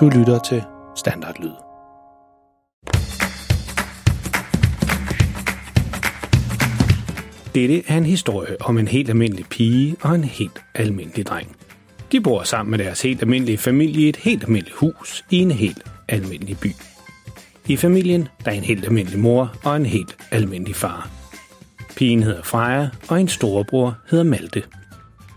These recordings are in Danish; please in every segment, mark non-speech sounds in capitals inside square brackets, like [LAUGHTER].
Du lytter til Standardlyd. Dette er en historie om en helt almindelig pige og en helt almindelig dreng. De bor sammen med deres helt almindelige familie i et helt almindeligt hus i en helt almindelig by. I familien der er en helt almindelig mor og en helt almindelig far. Pigen hedder Freja, og en storebror hedder Malte.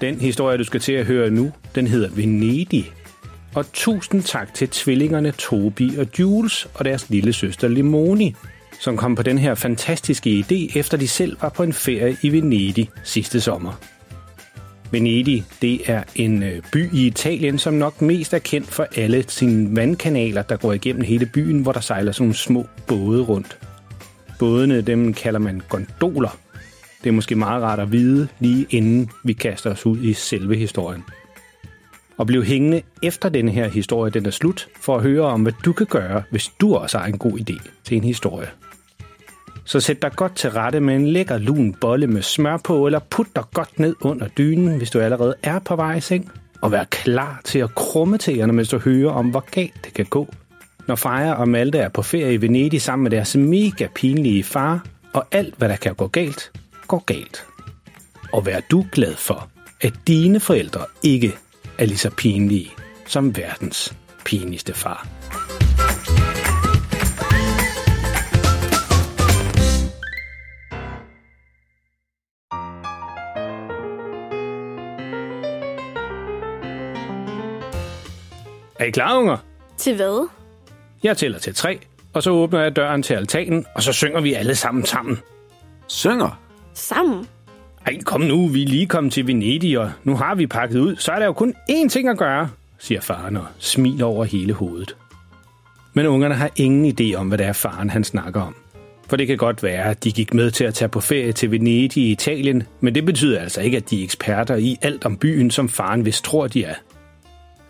Den historie, du skal til at høre nu, den hedder Venedig. Og tusind tak til tvillingerne Tobi og Jules og deres lille søster Limoni, som kom på den her fantastiske idé, efter de selv var på en ferie i Venedig sidste sommer. Venedig, det er en øh, by i Italien, som nok mest er kendt for alle sine vandkanaler, der går igennem hele byen, hvor der sejler sådan nogle små både rundt. Bådene, dem kalder man gondoler. Det er måske meget rart at vide, lige inden vi kaster os ud i selve historien. Og bliv hængende efter denne her historie, den er slut, for at høre om, hvad du kan gøre, hvis du også har en god idé til en historie. Så sæt dig godt til rette med en lækker lun bolle med smør på, eller put dig godt ned under dynen, hvis du allerede er på vej i seng. Og vær klar til at krumme tæerne, mens du hører om, hvor galt det kan gå. Når Freja og Malte er på ferie i Venedig sammen med deres mega pinlige far, og alt hvad der kan gå galt, går galt. Og vær du glad for, at dine forældre ikke er lige så pinlige som verdens pinligste far. Er I klar, unger? Til hvad? Jeg tæller til tre, og så åbner jeg døren til altanen, og så synger vi alle sammen sammen. Synger? Sammen? Ej, kom nu, vi er lige kommet til Venedig, og nu har vi pakket ud, så er der jo kun én ting at gøre, siger faren og smiler over hele hovedet. Men ungerne har ingen idé om, hvad det er faren han snakker om. For det kan godt være, at de gik med til at tage på ferie til Venedig i Italien, men det betyder altså ikke, at de er eksperter i alt om byen, som faren vist tror, de er.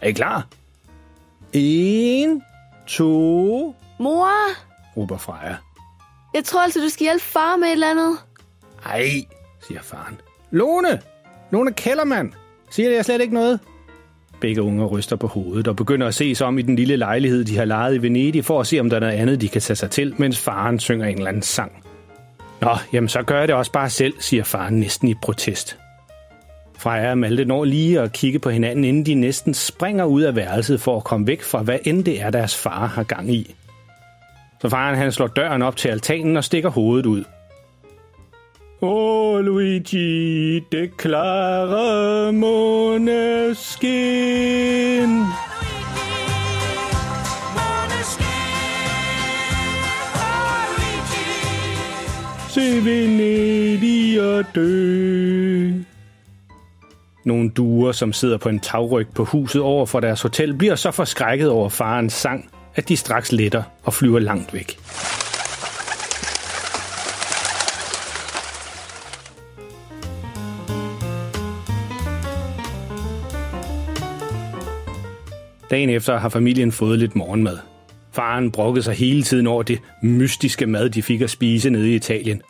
Er I klar? En, to, Mor, råber Freja. jeg tror altså, du skal hjælpe far med et eller andet. Ej, siger faren. Lone! Lone Kellermann! Siger jeg slet ikke noget? Begge unger ryster på hovedet og begynder at se sig om i den lille lejlighed, de har lejet i Venedig, for at se, om der er noget andet, de kan tage sig til, mens faren synger en eller anden sang. Nå, jamen så gør jeg det også bare selv, siger faren næsten i protest. Freja og Malte når lige at kigge på hinanden, inden de næsten springer ud af værelset for at komme væk fra, hvad end det er, deres far har gang i. Så faren han slår døren op til altanen og stikker hovedet ud. Åh, oh, Luigi, det klare måneskin. Se Venedig og dø. Nogle duer, som sidder på en tagryg på huset over for deres hotel, bliver så forskrækket over farens sang, at de straks letter og flyver langt væk. Dagen efter har familien fået lidt morgenmad. Faren brokkede sig hele tiden over det mystiske mad, de fik at spise nede i Italien.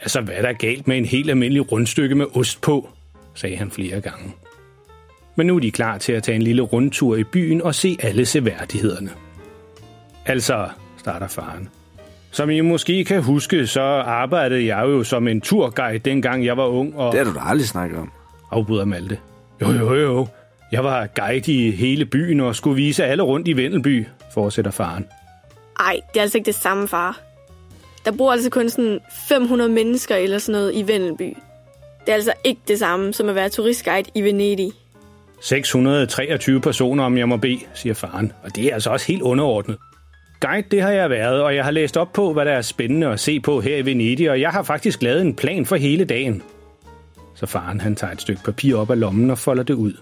Altså, hvad er der galt med en helt almindelig rundstykke med ost på, sagde han flere gange. Men nu er de klar til at tage en lille rundtur i byen og se alle seværdighederne. Altså, starter faren. Som I måske kan huske, så arbejdede jeg jo som en turguide, dengang jeg var ung, og... Det har du da aldrig snakket om. afbryder Malte. Jo, jo, jo. Jeg var guide i hele byen og skulle vise alle rundt i Vendelby, fortsætter faren. Ej, det er altså ikke det samme, far. Der bor altså kun sådan 500 mennesker eller sådan noget i Vendelby. Det er altså ikke det samme som at være turistguide i Venedig. 623 personer, om jeg må bede, siger faren. Og det er altså også helt underordnet. Guide, det har jeg været, og jeg har læst op på, hvad der er spændende at se på her i Venedig, og jeg har faktisk lavet en plan for hele dagen. Så faren han tager et stykke papir op af lommen og folder det ud.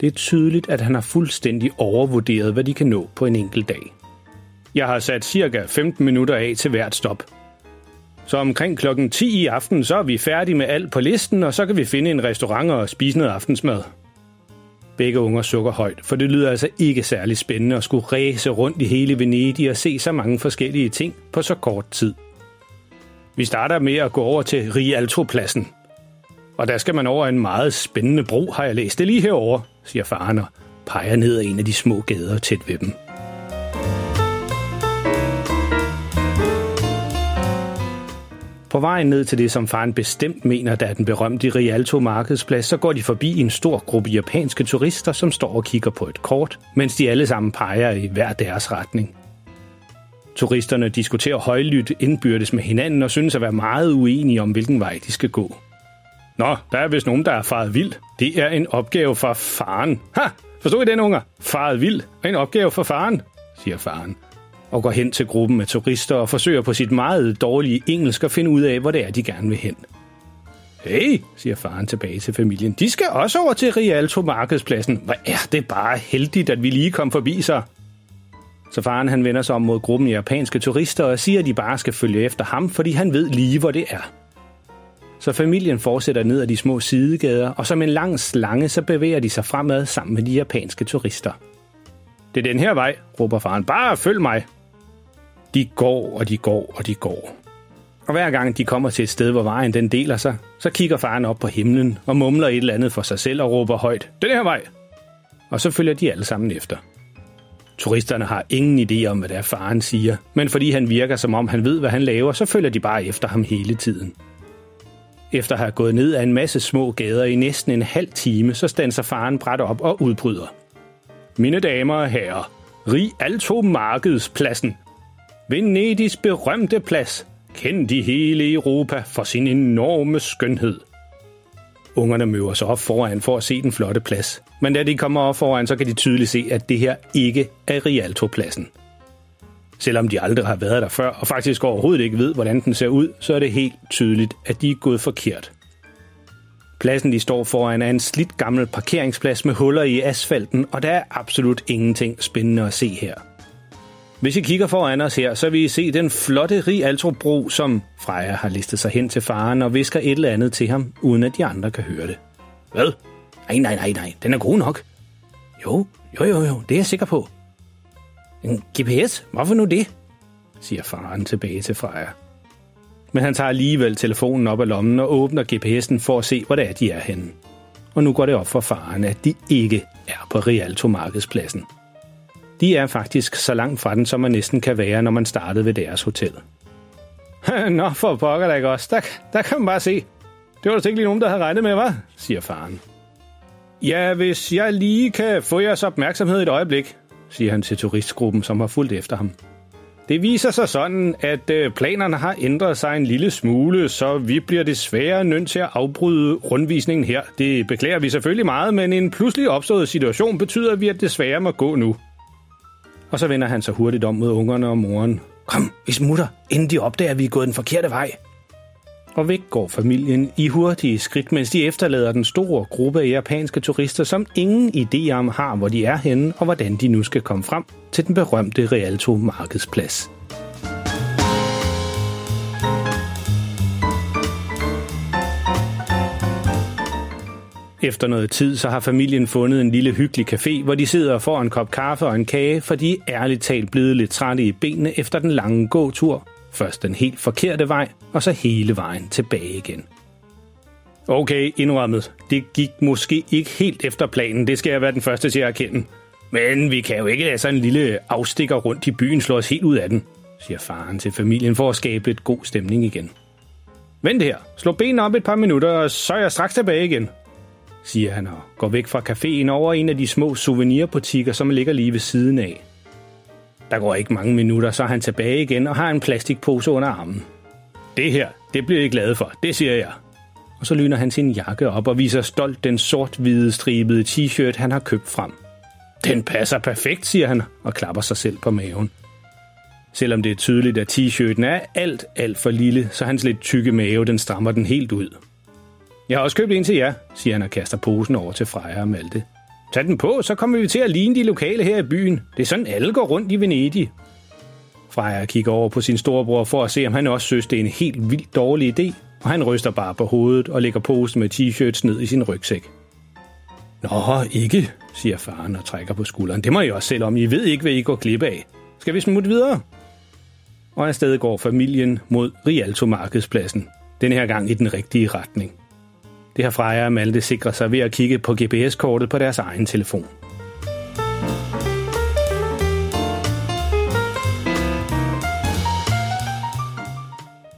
Det er tydeligt, at han har fuldstændig overvurderet, hvad de kan nå på en enkelt dag. Jeg har sat cirka 15 minutter af til hvert stop. Så omkring klokken 10 i aften, så er vi færdige med alt på listen, og så kan vi finde en restaurant og spise noget aftensmad. Begge unger sukker højt, for det lyder altså ikke særlig spændende at skulle ræse rundt i hele Venedig og se så mange forskellige ting på så kort tid. Vi starter med at gå over til Rialto-pladsen. Og der skal man over en meget spændende bro, har jeg læst det lige herover, siger faren og peger ned ad en af de små gader tæt ved dem. På vejen ned til det, som faren bestemt mener, der er den berømte Rialto markedsplads, så går de forbi en stor gruppe japanske turister, som står og kigger på et kort, mens de alle sammen peger i hver deres retning. Turisterne diskuterer højlydt indbyrdes med hinanden og synes at være meget uenige om, hvilken vej de skal gå. Nå, der er vist nogen, der er faret vild. Det er en opgave for faren. Ha! Forstod I den, unger? Faret vild er en opgave for faren, siger faren og går hen til gruppen af turister og forsøger på sit meget dårlige engelsk at finde ud af, hvor det er, de gerne vil hen. Hey, siger faren tilbage til familien. De skal også over til Rialto markedspladsen. Hvor er det bare heldigt, at vi lige kom forbi sig. Så faren han vender sig om mod gruppen japanske turister og siger, at de bare skal følge efter ham, fordi han ved lige, hvor det er. Så familien fortsætter ned ad de små sidegader, og som en lang slange, så bevæger de sig fremad sammen med de japanske turister. Det er den her vej, råber faren. Bare følg mig. De går, og de går, og de går. Og hver gang de kommer til et sted, hvor vejen den deler sig, så kigger faren op på himlen og mumler et eller andet for sig selv og råber højt, den her vej! Og så følger de alle sammen efter. Turisterne har ingen idé om, hvad det er, faren siger, men fordi han virker, som om han ved, hvad han laver, så følger de bare efter ham hele tiden. Efter at have gået ned ad en masse små gader i næsten en halv time, så standser faren bræt op og udbryder. Mine damer og herrer, Rig Alto Markedspladsen Venedigs berømte plads, kendt i hele Europa for sin enorme skønhed. Ungerne møver sig op foran for at se den flotte plads. Men da de kommer op foran, så kan de tydeligt se, at det her ikke er Rialto-pladsen. Selvom de aldrig har været der før, og faktisk overhovedet ikke ved, hvordan den ser ud, så er det helt tydeligt, at de er gået forkert. Pladsen, de står foran, er en slidt gammel parkeringsplads med huller i asfalten, og der er absolut ingenting spændende at se her. Hvis I kigger foran os her, så vil I se den flotte Rialtro-bro, som Freja har listet sig hen til faren og visker et eller andet til ham, uden at de andre kan høre det. Hvad? Nej, nej, nej, nej. Den er god nok. Jo, jo, jo, jo. Det er jeg sikker på. En GPS? Hvorfor nu det? siger faren tilbage til Freja. Men han tager alligevel telefonen op af lommen og åbner GPS'en for at se, hvor det er, de er henne. Og nu går det op for faren, at de ikke er på Rialto-markedspladsen. De er faktisk så langt fra den, som man næsten kan være, når man startede ved deres hotel. [LAUGHS] Nå, for pokker da ikke også. Der, der kan man bare se. Det var da ikke lige nogen, der havde regnet med, hvad? siger faren. Ja, hvis jeg lige kan få jeres opmærksomhed et øjeblik, siger han til turistgruppen, som har fulgt efter ham. Det viser sig sådan, at øh, planerne har ændret sig en lille smule, så vi bliver desværre nødt til at afbryde rundvisningen her. Det beklager vi selvfølgelig meget, men en pludselig opstået situation betyder, at vi desværre må gå nu. Og så vender han sig hurtigt om mod ungerne og moren. Kom, vi smutter, inden de opdager, at vi er gået den forkerte vej. Og væk går familien i hurtige skridt, mens de efterlader den store gruppe af japanske turister, som ingen idé om har, hvor de er henne og hvordan de nu skal komme frem til den berømte Rialto markedsplads. Efter noget tid, så har familien fundet en lille hyggelig café, hvor de sidder og får en kop kaffe og en kage, for de er ærligt talt blevet lidt trætte i benene efter den lange gåtur. Først den helt forkerte vej, og så hele vejen tilbage igen. Okay, indrømmet. Det gik måske ikke helt efter planen, det skal jeg være den første til at erkende. Men vi kan jo ikke lade sådan en lille afstikker rundt i byen slå os helt ud af den, siger faren til familien for at skabe lidt god stemning igen. Vent her, slå benene op et par minutter, og så er jeg straks tilbage igen, siger han og går væk fra caféen over en af de små souvenirbutikker, som ligger lige ved siden af. Der går ikke mange minutter, så er han tilbage igen og har en plastikpose under armen. Det her, det bliver I glade for, det siger jeg. Og så lyner han sin jakke op og viser stolt den sort-hvide stribede t-shirt, han har købt frem. Den passer perfekt, siger han og klapper sig selv på maven. Selvom det er tydeligt, at t-shirten er alt, alt for lille, så hans lidt tykke mave, den strammer den helt ud. Jeg har også købt en til jer, siger han og kaster posen over til Freja og Malte. Tag den på, så kommer vi til at ligne de lokale her i byen. Det er sådan, alle går rundt i Venedig. Freja kigger over på sin storebror for at se, om han også synes, det er en helt vildt dårlig idé, og han ryster bare på hovedet og lægger posen med t-shirts ned i sin rygsæk. Nå, ikke, siger faren og trækker på skulderen. Det må I også selv om. I ved ikke, hvad I går glip af. Skal vi smutte videre? Og afsted går familien mod Rialto-markedspladsen. Den her gang i den rigtige retning. Det har Freja og Malte sikret sig ved at kigge på GPS-kortet på deres egen telefon.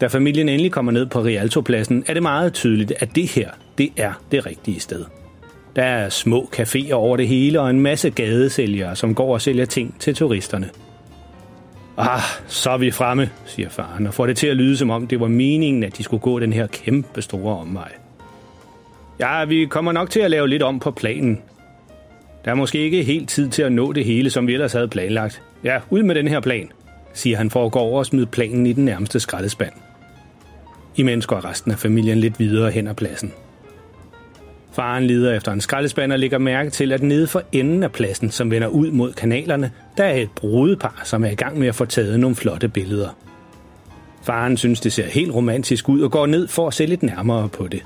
Da familien endelig kommer ned på Rialto-pladsen, er det meget tydeligt, at det her, det er det rigtige sted. Der er små caféer over det hele og en masse gadesælgere, som går og sælger ting til turisterne. Ah, så er vi fremme, siger faren, og får det til at lyde som om det var meningen, at de skulle gå den her kæmpe store omvej. Ja, vi kommer nok til at lave lidt om på planen. Der er måske ikke helt tid til at nå det hele, som vi ellers havde planlagt. Ja, ud med den her plan, siger han for at gå over og smide planen i den nærmeste skraldespand. Imens går resten af familien lidt videre hen ad pladsen. Faren lider efter en skraldespand og lægger mærke til, at nede for enden af pladsen, som vender ud mod kanalerne, der er et brudepar, som er i gang med at få taget nogle flotte billeder. Faren synes, det ser helt romantisk ud og går ned for at se lidt nærmere på det.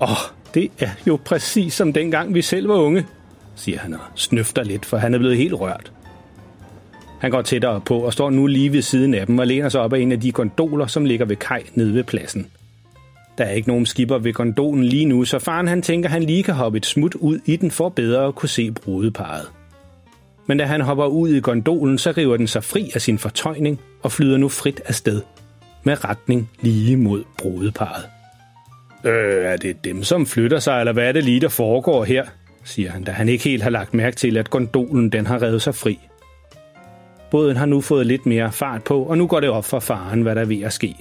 Åh, det er jo præcis som dengang vi selv var unge, siger han og snøfter lidt, for han er blevet helt rørt. Han går tættere på og står nu lige ved siden af dem og læner sig op af en af de gondoler, som ligger ved kaj nede ved pladsen. Der er ikke nogen skipper ved gondolen lige nu, så faren han tænker, han lige kan hoppe et smut ud i den for bedre at kunne se brudeparet. Men da han hopper ud i gondolen, så river den sig fri af sin fortøjning og flyder nu frit afsted med retning lige mod brudeparet. Øh, er det dem, som flytter sig, eller hvad er det lige, der foregår her? siger han, da han ikke helt har lagt mærke til, at gondolen den har revet sig fri. Båden har nu fået lidt mere fart på, og nu går det op for faren, hvad der er ved at ske.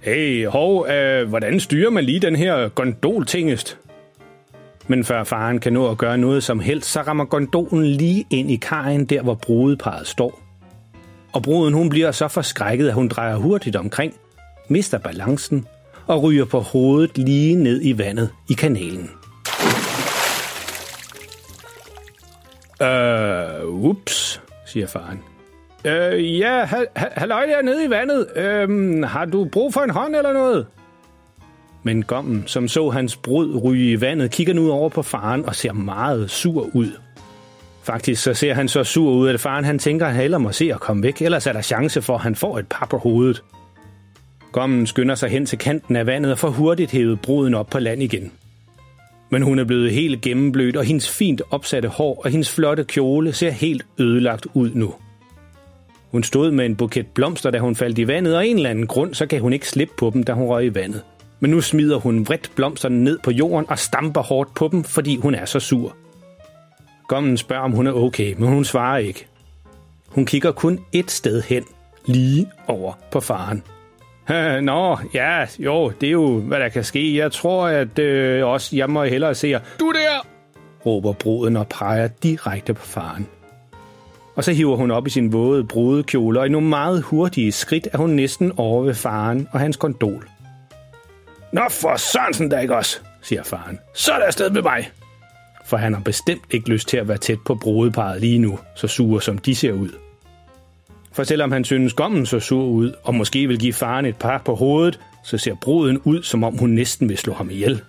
Hey, hov, øh, hvordan styrer man lige den her gondoltingest? Men før faren kan nå at gøre noget som helst, så rammer gondolen lige ind i kajen, der hvor brudeparet står. Og bruden hun bliver så forskrækket, at hun drejer hurtigt omkring, mister balancen og ryger på hovedet lige ned i vandet i kanalen. Øh, ups, siger faren. Øh, ja, halløj der nede i vandet. Øh, har du brug for en hånd eller noget? Men gommen, som så hans brud ryge i vandet, kigger nu over på faren og ser meget sur ud. Faktisk så ser han så sur ud, at faren han tænker, at han hellere må se at komme væk, ellers er der chance for, at han får et par på hovedet. Gommen skynder sig hen til kanten af vandet og får hurtigt hævet bruden op på land igen. Men hun er blevet helt gennemblødt, og hendes fint opsatte hår og hendes flotte kjole ser helt ødelagt ud nu. Hun stod med en buket blomster, da hun faldt i vandet, og en eller anden grund, så kan hun ikke slippe på dem, da hun røg i vandet. Men nu smider hun vredt blomsterne ned på jorden og stamper hårdt på dem, fordi hun er så sur. Gommen spørger, om hun er okay, men hun svarer ikke. Hun kigger kun et sted hen, lige over på faren. Nå, ja, jo, det er jo, hvad der kan ske. Jeg tror, at øh, også jeg må hellere se Du der! råber bruden og peger direkte på faren. Og så hiver hun op i sin våde brudekjole, og i nogle meget hurtige skridt er hun næsten over ved faren og hans kondol. Nå for Sørensen da ikke også, siger faren. Så er der afsted med mig. For han har bestemt ikke lyst til at være tæt på brudeparet lige nu, så sure som de ser ud. For selvom han synes gommen så sur ud, og måske vil give faren et par på hovedet, så ser bruden ud, som om hun næsten vil slå ham ihjel.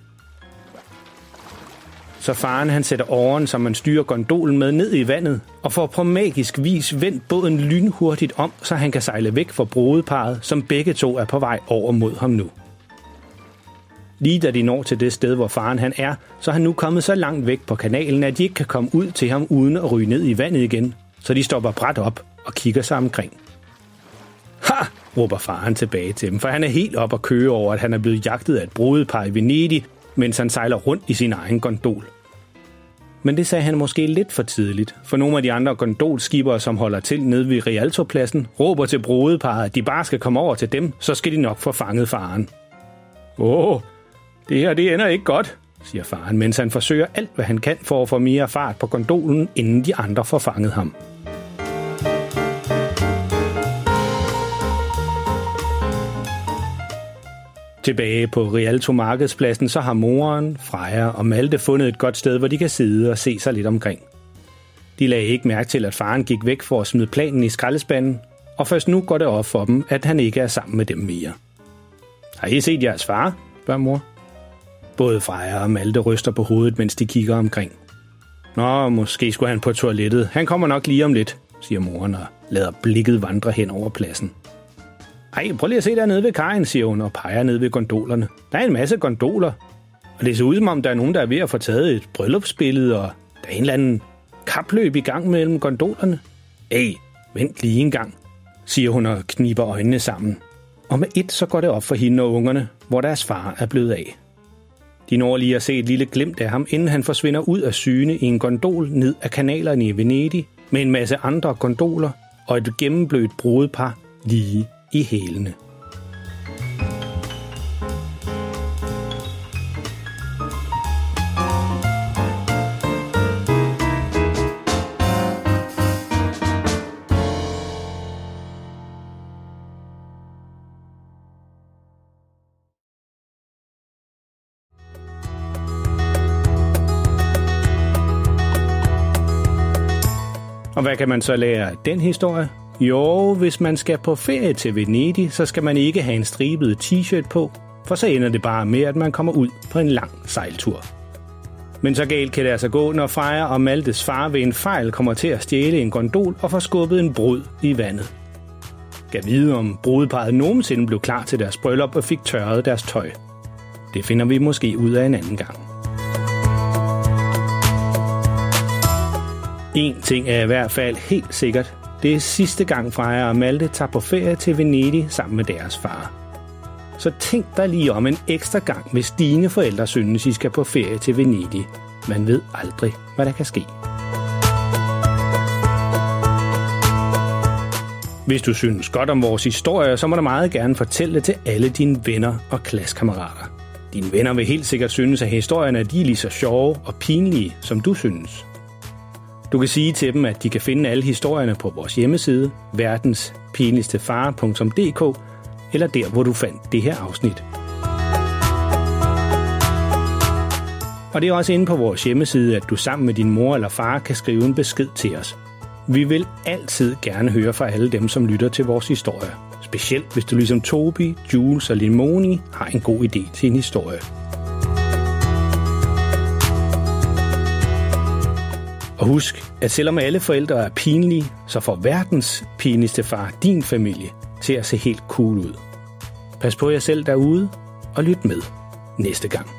Så faren han sætter åren, som man styrer gondolen med ned i vandet, og får på magisk vis vendt båden lynhurtigt om, så han kan sejle væk fra brudeparet, som begge to er på vej over mod ham nu. Lige da de når til det sted, hvor faren han er, så er han nu kommet så langt væk på kanalen, at de ikke kan komme ud til ham uden at ryge ned i vandet igen, så de stopper bræt op og kigger sig omkring. Ha! råber faren tilbage til dem, for han er helt op at køre over, at han er blevet jagtet af et brudepar i Venedig, mens han sejler rundt i sin egen gondol. Men det sagde han måske lidt for tidligt, for nogle af de andre gondolskibere, som holder til nede ved Rialto-pladsen, råber til brudeparet, at de bare skal komme over til dem, så skal de nok få fanget faren. Åh, det her det ender ikke godt, siger faren, mens han forsøger alt, hvad han kan for at få mere fart på gondolen, inden de andre får fanget ham. Tilbage på Rialto Markedspladsen, så har moren, Freja og Malte fundet et godt sted, hvor de kan sidde og se sig lidt omkring. De lagde ikke mærke til, at faren gik væk for at smide planen i skraldespanden, og først nu går det op for dem, at han ikke er sammen med dem mere. Har I set jeres far? spørger mor. Både Freja og Malte ryster på hovedet, mens de kigger omkring. Nå, måske skulle han på toilettet. Han kommer nok lige om lidt, siger moren og lader blikket vandre hen over pladsen. Ej, prøv lige at se dernede ved kajen, siger hun og peger ned ved gondolerne. Der er en masse gondoler, og det ser ud som om, der er nogen, der er ved at få taget et bryllupsbillede, og der er en eller anden kapløb i gang mellem gondolerne. Ej, vent lige en gang, siger hun og kniber øjnene sammen. Og med et så går det op for hende og ungerne, hvor deres far er blevet af. De når lige at se et lille glimt af ham, inden han forsvinder ud af syne i en gondol ned af kanalerne i Venedig, med en masse andre gondoler og et gennemblødt brudepar lige i hælene. Og hvad kan man så lære af den historie? Jo, hvis man skal på ferie til Venedig, så skal man ikke have en stribet t-shirt på, for så ender det bare med, at man kommer ud på en lang sejltur. Men så galt kan det altså gå, når Freja og Maltes far ved en fejl kommer til at stjæle en gondol og får skubbet en brud i vandet. Gav vide, om brudeparret nogensinde blev klar til deres bryllup og fik tørret deres tøj. Det finder vi måske ud af en anden gang. En ting er i hvert fald helt sikkert. Det er sidste gang Freja og Malte tager på ferie til Venedig sammen med deres far. Så tænk dig lige om en ekstra gang, hvis dine forældre synes, I skal på ferie til Venedig. Man ved aldrig, hvad der kan ske. Hvis du synes godt om vores historie, så må du meget gerne fortælle det til alle dine venner og klassekammerater. Dine venner vil helt sikkert synes, at historierne er lige så sjove og pinlige, som du synes. Du kan sige til dem, at de kan finde alle historierne på vores hjemmeside, verdenspinligstefar.dk, eller der, hvor du fandt det her afsnit. Og det er også inde på vores hjemmeside, at du sammen med din mor eller far kan skrive en besked til os. Vi vil altid gerne høre fra alle dem, som lytter til vores historie. Specielt hvis du ligesom Tobi, Jules og Limoni har en god idé til en historie. Og husk, at selvom alle forældre er pinlige, så får verdens pinligste far din familie til at se helt cool ud. Pas på jer selv derude, og lyt med næste gang.